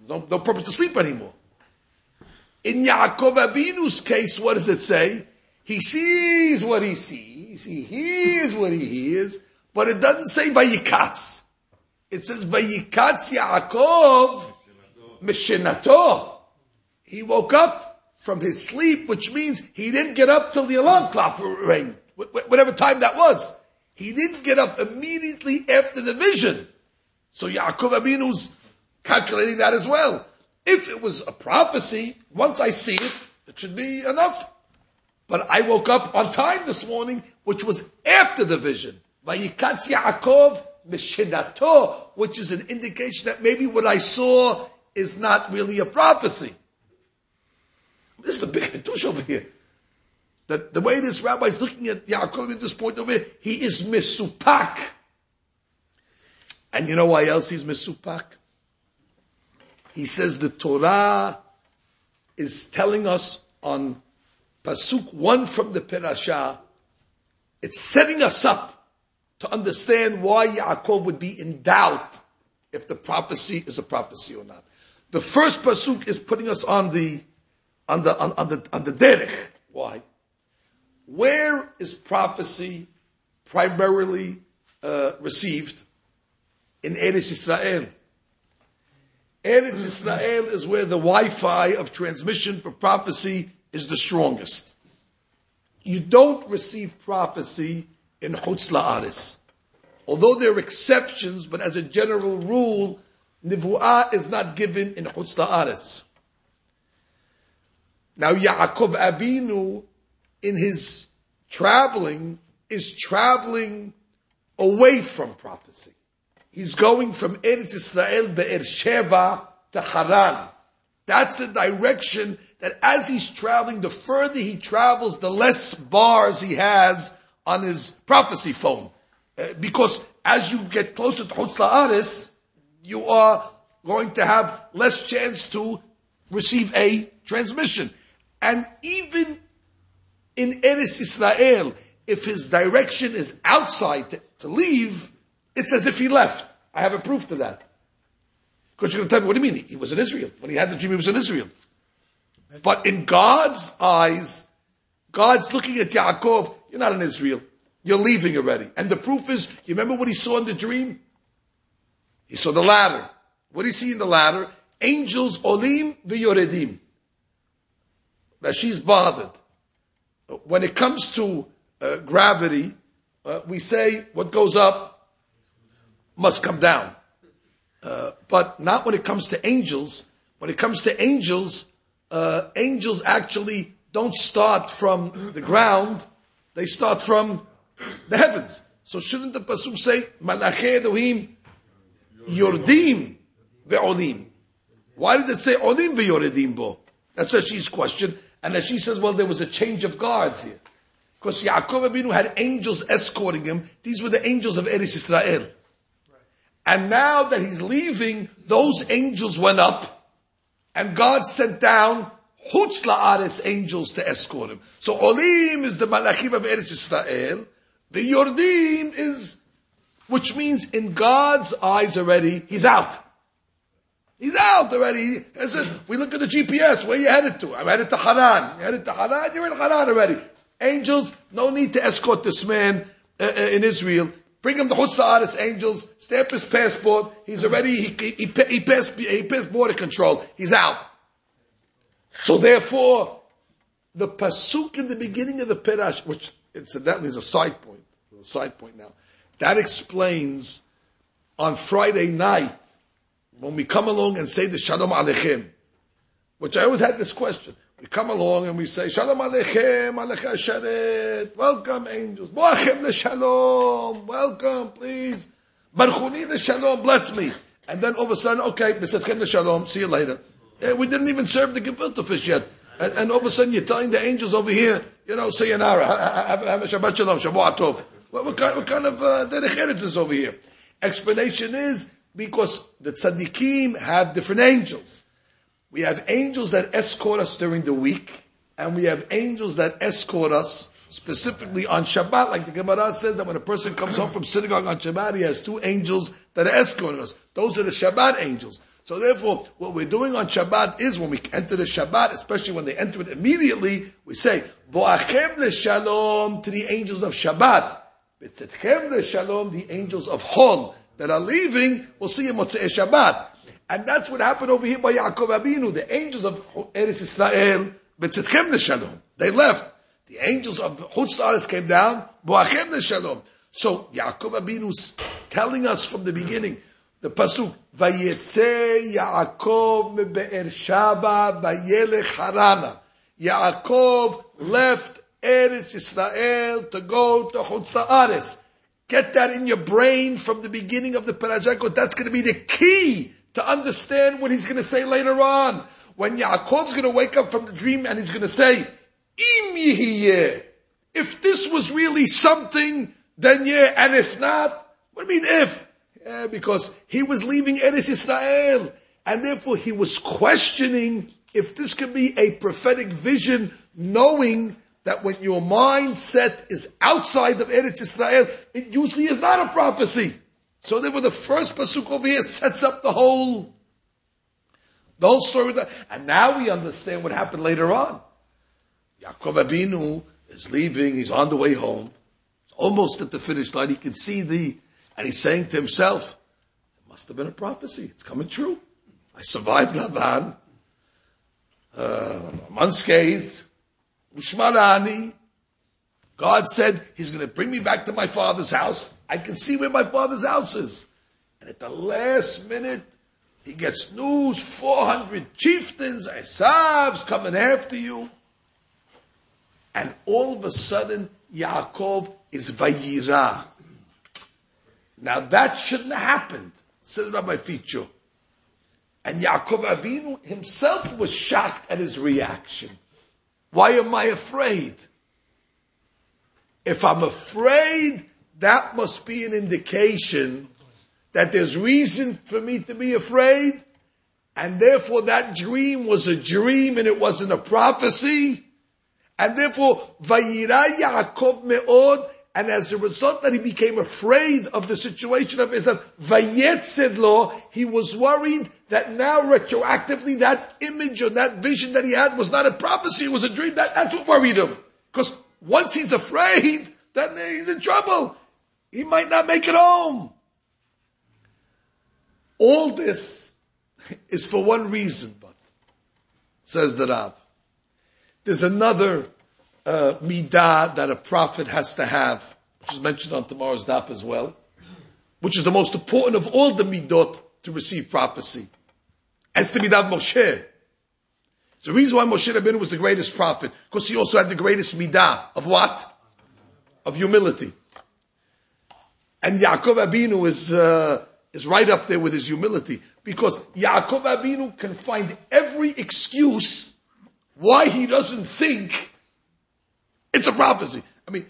no, no purpose to sleep anymore. In Yaakov Abinu's case, what does it say? He sees what he sees, he hears what he hears, but it doesn't say Vayikatz. It says, Vayikatz Yaakov Mishinato. He woke up from his sleep, which means he didn't get up till the alarm clock rang, whatever time that was. He didn't get up immediately after the vision. So Yaakov Abinu's calculating that as well. If it was a prophecy, once I see it, it should be enough. But I woke up on time this morning, which was after the vision. Vayikatz Yaakov Mishinato, which is an indication that maybe what I saw is not really a prophecy. This is a big hitush over here. That the way this rabbi is looking at Yaakov at this point over here, he is misupak. And you know why else he's misupak? He says the Torah is telling us on Pasuk 1 from the Perashah, it's setting us up to understand why Yaakov would be in doubt if the prophecy is a prophecy or not. The first pasuk is putting us on the on the on, on the on the derech. Why? Where is prophecy primarily uh, received? In Eretz Israel. Eretz Israel is where the Wi-Fi of transmission for prophecy is the strongest. You don't receive prophecy in Chutz La'aris. Although there are exceptions, but as a general rule, Nivu'ah is not given in Chutz La'aris. Now Yaakov Abinu, in his traveling, is traveling away from prophecy. He's going from Eretz Israel, Be'er Sheva, to Haran. That's the direction that as he's traveling, the further he travels, the less bars he has on his prophecy phone. Uh, because as you get closer to Chutz La'aris, you are going to have less chance to receive a transmission. And even in Eretz Israel, if his direction is outside to, to leave, it's as if he left. I have a proof to that. Because you're going to tell me, what do you mean? He was in Israel. When he had the dream, he was in Israel. But in God's eyes, God's looking at Yaakov, you're not in Israel. You're leaving already. And the proof is, you remember what he saw in the dream? He saw the ladder. What do you see in the ladder? Angels olim v'yoredim. Rashi's bothered. When it comes to uh, gravity, uh, we say what goes up must come down. Uh, but not when it comes to angels. When it comes to angels, uh, angels actually don't start from the ground; they start from the heavens. So shouldn't the pasuk say Malachi Elohim Yordim ve'olim? Why did it say Olim ve'yoredim bo? That's Rashi's question. And Rashi says, well, there was a change of guards here. Because Yaakov Abinu had angels escorting him. These were the angels of Eretz Israel. And now that he's leaving, those angels went up, and God sent down Chutz La'ares angels to escort him. So Olim is the Malachim of Eretz Israel, the Yordim is, which means in God's eyes already, he's out. He's out already. Said, we look at the GPS. Where you headed to? I'm headed to Haran. You headed to Haran? You're in Haran already. Angels, no need to escort this man uh, uh, in Israel. Bring him the Chutzah angels, stamp his passport. He's already, he, he, he, he, passed, he passed border control. He's out. So therefore, the pasuk in the beginning of the Perash, which incidentally is a side point, a side point now, that explains on Friday night, when we come along and say the Shalom Aleichem, which I always had this question. We come along and we say, Shalom Aleichem, Alecha Sharet, welcome angels, Boachem Shalom, welcome, please. Barchuni Shalom, bless me. And then all of a sudden, okay, Besatchem the Shalom, see you later. Eh, we didn't even serve the gefilte fish yet. And, and, all of a sudden you're telling the angels over here, you know, sayonara, have, have a Shabbat Shalom, Shabbat Tov. What, kind, what kind of uh, is over here? Explanation is because the tzaddikim have different angels. We have angels that escort us during the week, and we have angels that escort us specifically on Shabbat, like the Gemara says that when a person comes home from synagogue on Shabbat, he has two angels that are escorting us. Those are the Shabbat angels. So therefore, what we're doing on Shabbat is when we enter the Shabbat, especially when they enter it immediately, we say, Bo'achem shalom to the angels of Shabbat. B'tetchem shalom, the angels of Hol that are leaving, we'll see in Motzei Shabbat. And that's what happened over here by Yaakov Abinu. The angels of Eretz Israel, B'tetchem shalom. They left. The angels of Chutz came down, Bo'achem shalom. So Yaakov Abinu's telling us from the beginning, the pasuk Vayetze Yaakov meBe'er Shaba Vayelech Harana. Yaakov left Eretz Israel to go to Chutz. Get that in your brain from the beginning of the parashah. That's going to be the key to understand what he's going to say later on. When Yaakov's going to wake up from the dream and he's going to say, Im If this was really something, then yeah, and if not, what do you mean if? Yeah, because he was leaving Eretz Israel, and therefore he was questioning if this could be a prophetic vision, knowing that when your mindset is outside of Eretz Israel, it usually is not a prophecy. So therefore the first pasuk over here sets up the whole, the whole story. And now we understand what happened later on. Yaakov Abinu is leaving, he's on the way home, he's almost at the finish line, he can see the, and he's saying to himself, it must have been a prophecy. It's coming true. I survived Laban. Uh, I'm unscathed. God said He's going to bring me back to my father's house. I can see where my father's house is. And at the last minute, he gets news, 400 chieftains, Esav's coming after you. And all of a sudden, Yaakov is Vayira. Now that shouldn't have happened, says Rabbi Figo. And Yaakov Avinu himself was shocked at his reaction. Why am I afraid? If I'm afraid, that must be an indication that there's reason for me to be afraid, and therefore that dream was a dream and it wasn't a prophecy, and therefore, Vayira Yaakov Me'od, and as a result that he became afraid of the situation of Israel, Vayetzer lo, he was worried that now retroactively that image or that vision that he had was not a prophecy, it was a dream. That, that's what worried him. Because once he's afraid, then he's in trouble. He might not make it home. All this is for one reason, but says the Rav. There's another uh, midah that a prophet has to have, which is mentioned on tomorrow's daf as well, which is the most important of all the midot to receive prophecy. As the midah of Moshe. It's the reason why Moshe Rabbeinu was the greatest prophet, because he also had the greatest midah of what? Of humility. And Yaakov Abinu is, uh, is right up there with his humility, because Yaakov Abinu can find every excuse why he doesn't think it's a prophecy. I mean,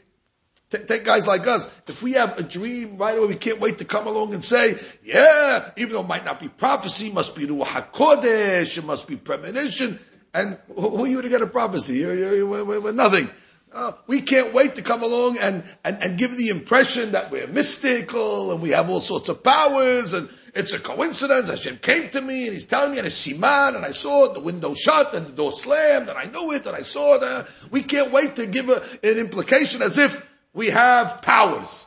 t- take guys like us. If we have a dream right away, we can't wait to come along and say, yeah, even though it might not be prophecy, it must be Ruach HaKodesh, it must be premonition. And who are you to get a prophecy? You're, you're, you're, nothing. Uh, we can't wait to come along and, and, and give the impression that we're mystical and we have all sorts of powers and it's a coincidence. Hashem came to me and he's telling me and it's siman and I saw it, the window shut and the door slammed and I knew it and I saw it. Uh, we can't wait to give a, an implication as if we have powers.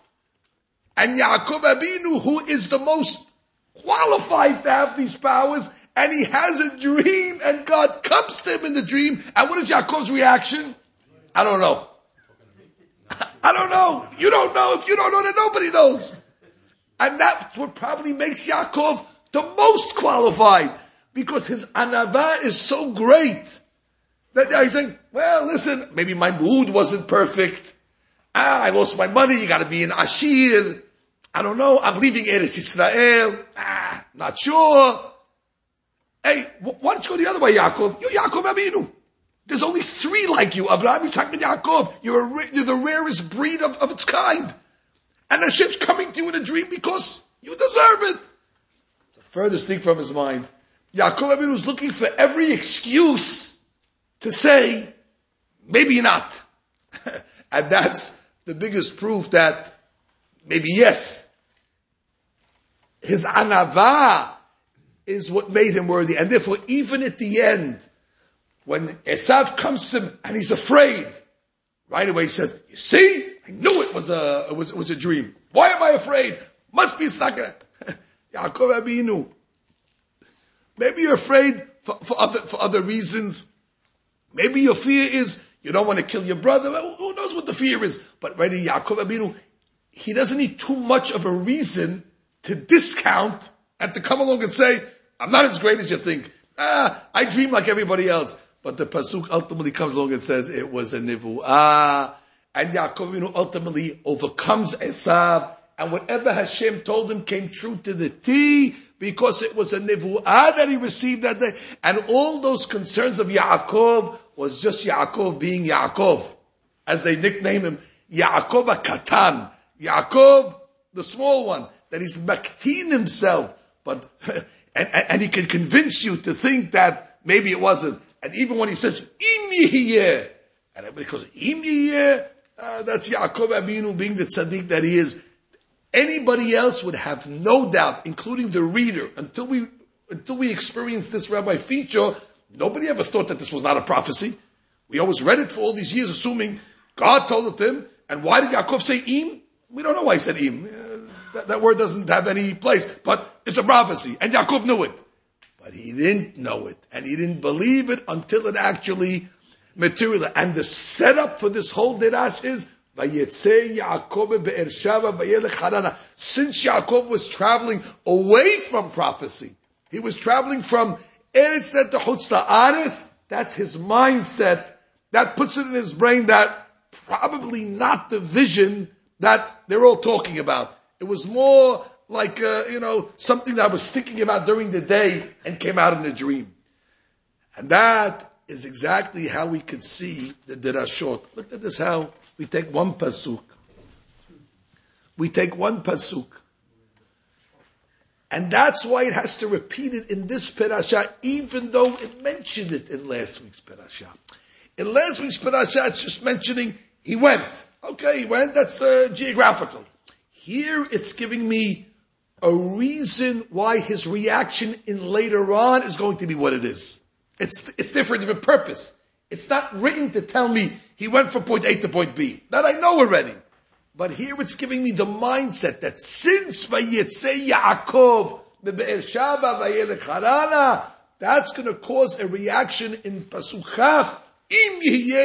And Yaakov Abinu, who is the most qualified to have these powers, and he has a dream and God comes to him in the dream. And what is Yaakov's reaction? I don't know. I don't know. You don't know. If you don't know, then nobody knows. And that's what probably makes Yaakov the most qualified because his anava is so great that he's saying, well, listen, maybe my mood wasn't perfect. Ah, I lost my money. You got to be in Ashir. I don't know. I'm leaving Eretz Israel. Ah, not sure. Hey, why don't you go the other way, Yaakov? You're Yaakov Abinu. There's only three like you, Avraham, Yitzhak, and Yaakov. You're, you're the rarest breed of, of its kind. And Hashem's coming to you in a dream because you deserve it. It's the furthest thing from his mind. Yaakov Abinu was looking for every excuse to say, maybe not. and that's the biggest proof that maybe yes. His anava is what made him worthy. And therefore, even at the end, when Esav comes to him and he's afraid, right away he says, you see, I knew it was a, it was, it was a dream. Why am I afraid? Must be stuck in it. Yaakov Abinu. Maybe you're afraid for, for, other, for other reasons. Maybe your fear is you don't want to kill your brother. Who knows what the fear is? But right Yaakov Abinu, he doesn't need too much of a reason to discount and to come along and say, I'm not as great as you think. Ah, I dream like everybody else. But the Pasuk ultimately comes along and says it was a nivu'ah. And Yaakov ultimately overcomes Esav. And whatever Hashem told him came true to the T because it was a nivu'ah that he received that day. And all those concerns of Yaakov was just Yaakov being Yaakov. As they nickname him, Yaakov Katan. Yaakov, the small one, that he's maktin himself but, and, and, he can convince you to think that maybe it wasn't. And even when he says, im and everybody goes, im yihiyeh, uh, that's Yaakov Abinu being the tzaddik that he is. Anybody else would have no doubt, including the reader, until we, until we experienced this Rabbi Figo, nobody ever thought that this was not a prophecy. We always read it for all these years, assuming God told it to him. And why did Yaakov say im? We don't know why he said im. That, that word doesn't have any place, but it's a prophecy. And Yaakov knew it. But he didn't know it. And he didn't believe it until it actually materialized. And the setup for this whole dirash is, Yaakov Since Yaakov was traveling away from prophecy, he was traveling from Eretz to Chutz Ares, that's his mindset. That puts it in his brain that probably not the vision that they're all talking about. It was more like, uh, you know, something that I was thinking about during the day and came out in a dream. And that is exactly how we could see the Dirashot. Look at this how we take one pasuk. We take one pasuk. And that's why it has to repeat it in this parasha, even though it mentioned it in last week's parasha. In last week's parasha, it's just mentioning he went. Okay, he went. That's uh, geographical. Here, it's giving me a reason why his reaction in later on is going to be what it is. It's, it's there for a different purpose. It's not written to tell me he went from point A to point B. That I know already. But here it's giving me the mindset that since Vayetze Yaakov, Shava, Vayelech that's going to cause a reaction in Pasukach. Im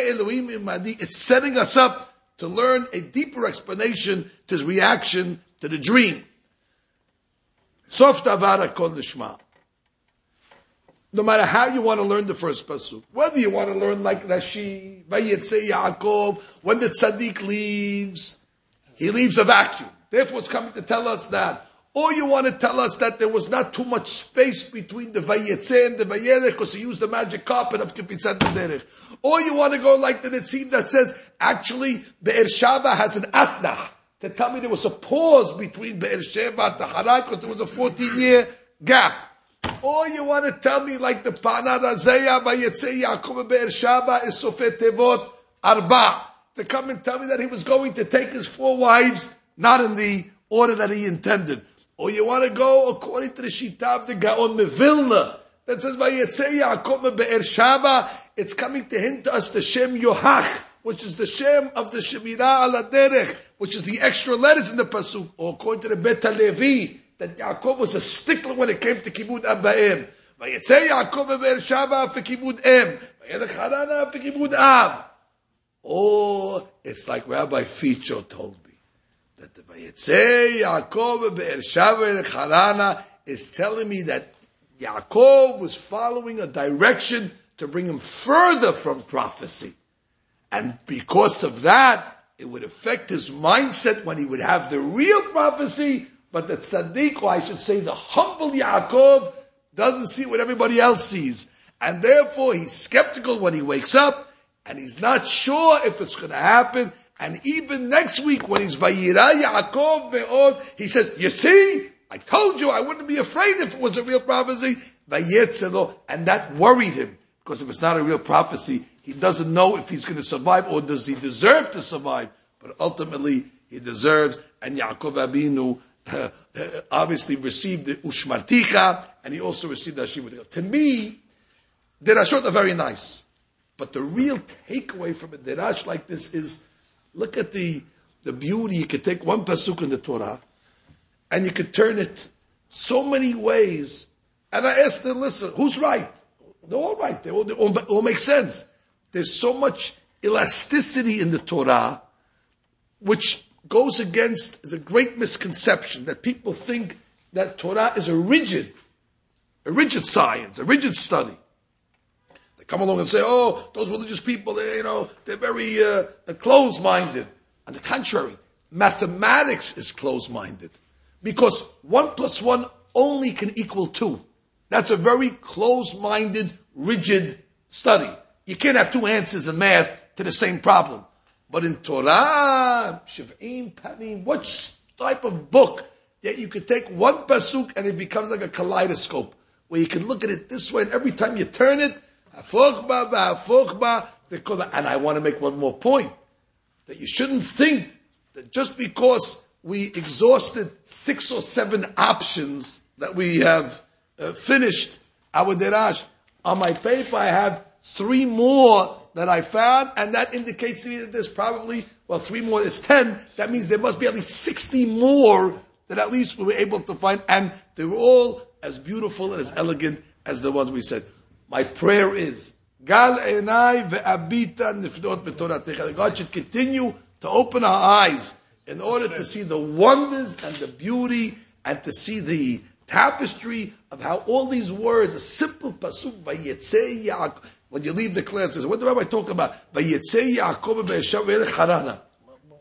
Elohim. It's setting us up to learn a deeper explanation to his reaction to the dream. Sof Nishma. No matter how you want to learn the first pasuk, whether you want to learn like Rashi, Vayetze Yaakov, when the tzaddik leaves, he leaves a vacuum. Therefore, it's coming to tell us that. Or you want to tell us that there was not too much space between the Vayetze and the Vayelech because he used the magic carpet of Kifitzat Derech. Or you want to go like the Netziv that says, actually, Be'er Shava has an Atnah. To tell me there was a pause between Be'er Sheva and Haran because there was a 14 year gap. Or you want to tell me like the Pa'aneach Raza Vayetze Yaakov Be'er Shava is Sofet Tevot Arba. To come and tell me that he was going to take his four wives, not in the order that he intended. Or you want to go according to the Shita the Gaon Mevilna that says Vayetze Yaakov Be'er Shava. It's coming to hint us the Shem Yohach, which is the Shem of the Shemira ala Derech, which is the extra letters in the pasuk. Or according to the Bet Levi, that Yaakov was a stickler when it came to Kibud Abaim. Vayetze Yaakov Be'er Shava for Kibud Em. Vayelech Harana for Kibud Ab. Or it's like Rabbi Figo told me that the Vayetze Yaakov Be'er Shava Harana is telling me that Yaakov was following a direction to bring him further from prophecy. And because of that, it would affect his mindset when he would have the real prophecy, but the tzaddik, or I should say the humble Yaakov, doesn't see what everybody else sees. And therefore he's skeptical when he wakes up, and he's not sure if it's going to happen, and even next week when he's Vayira Yaakov Be'od, he says, you see, I told you I wouldn't be afraid if it was a real prophecy. And that worried him. Because if it's not a real prophecy, he doesn't know if he's going to survive or does he deserve to survive. But ultimately, he deserves. And Yaakov Abinu uh, uh, obviously received the Ushmarticha, and he also received the Hashim. To me, Derashot are very nice. But the real takeaway from a Derash like this is Look at the, the beauty. You could take one pasuk in the Torah and you could turn it so many ways. And I asked them, listen, who's right? They're all right. They all, they all make sense. There's so much elasticity in the Torah, which goes against, is a great misconception that people think that Torah is a rigid, a rigid science, a rigid study They come along and say, oh, those religious people, they, you know, they're very uh, closed-minded. On the contrary, mathematics is closed-minded. Because one plus one only can equal two. That's a very closed-minded, rigid study. You can't have two answers in math to the same problem. But in Torah, Shiv'im, Panim, what type of book that you could take one pasuk and it becomes like a kaleidoscope, where you can look at it this way and every time you turn it, and I want to make one more point that you shouldn't think that just because we exhausted six or seven options that we have uh, finished our derash. On my paper, I have three more that I found, and that indicates to me that there's probably, well, three more is ten. That means there must be at least 60 more that at least we were able to find, and they were all as beautiful and as elegant as the ones we said. My prayer is, Gal enai ve'abita nifdot b'toratecha. God should continue to open our eyes in order to see the wonders and the beauty and to see the tapestry of how all these words, a simple pasuk, Vayetze Yaakov, when you leave the classes, what the rabbi talk about? Harana.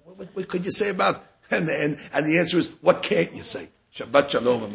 What, what could you say about And, and, and the answer is, what can't you say? Shabbat Shalom and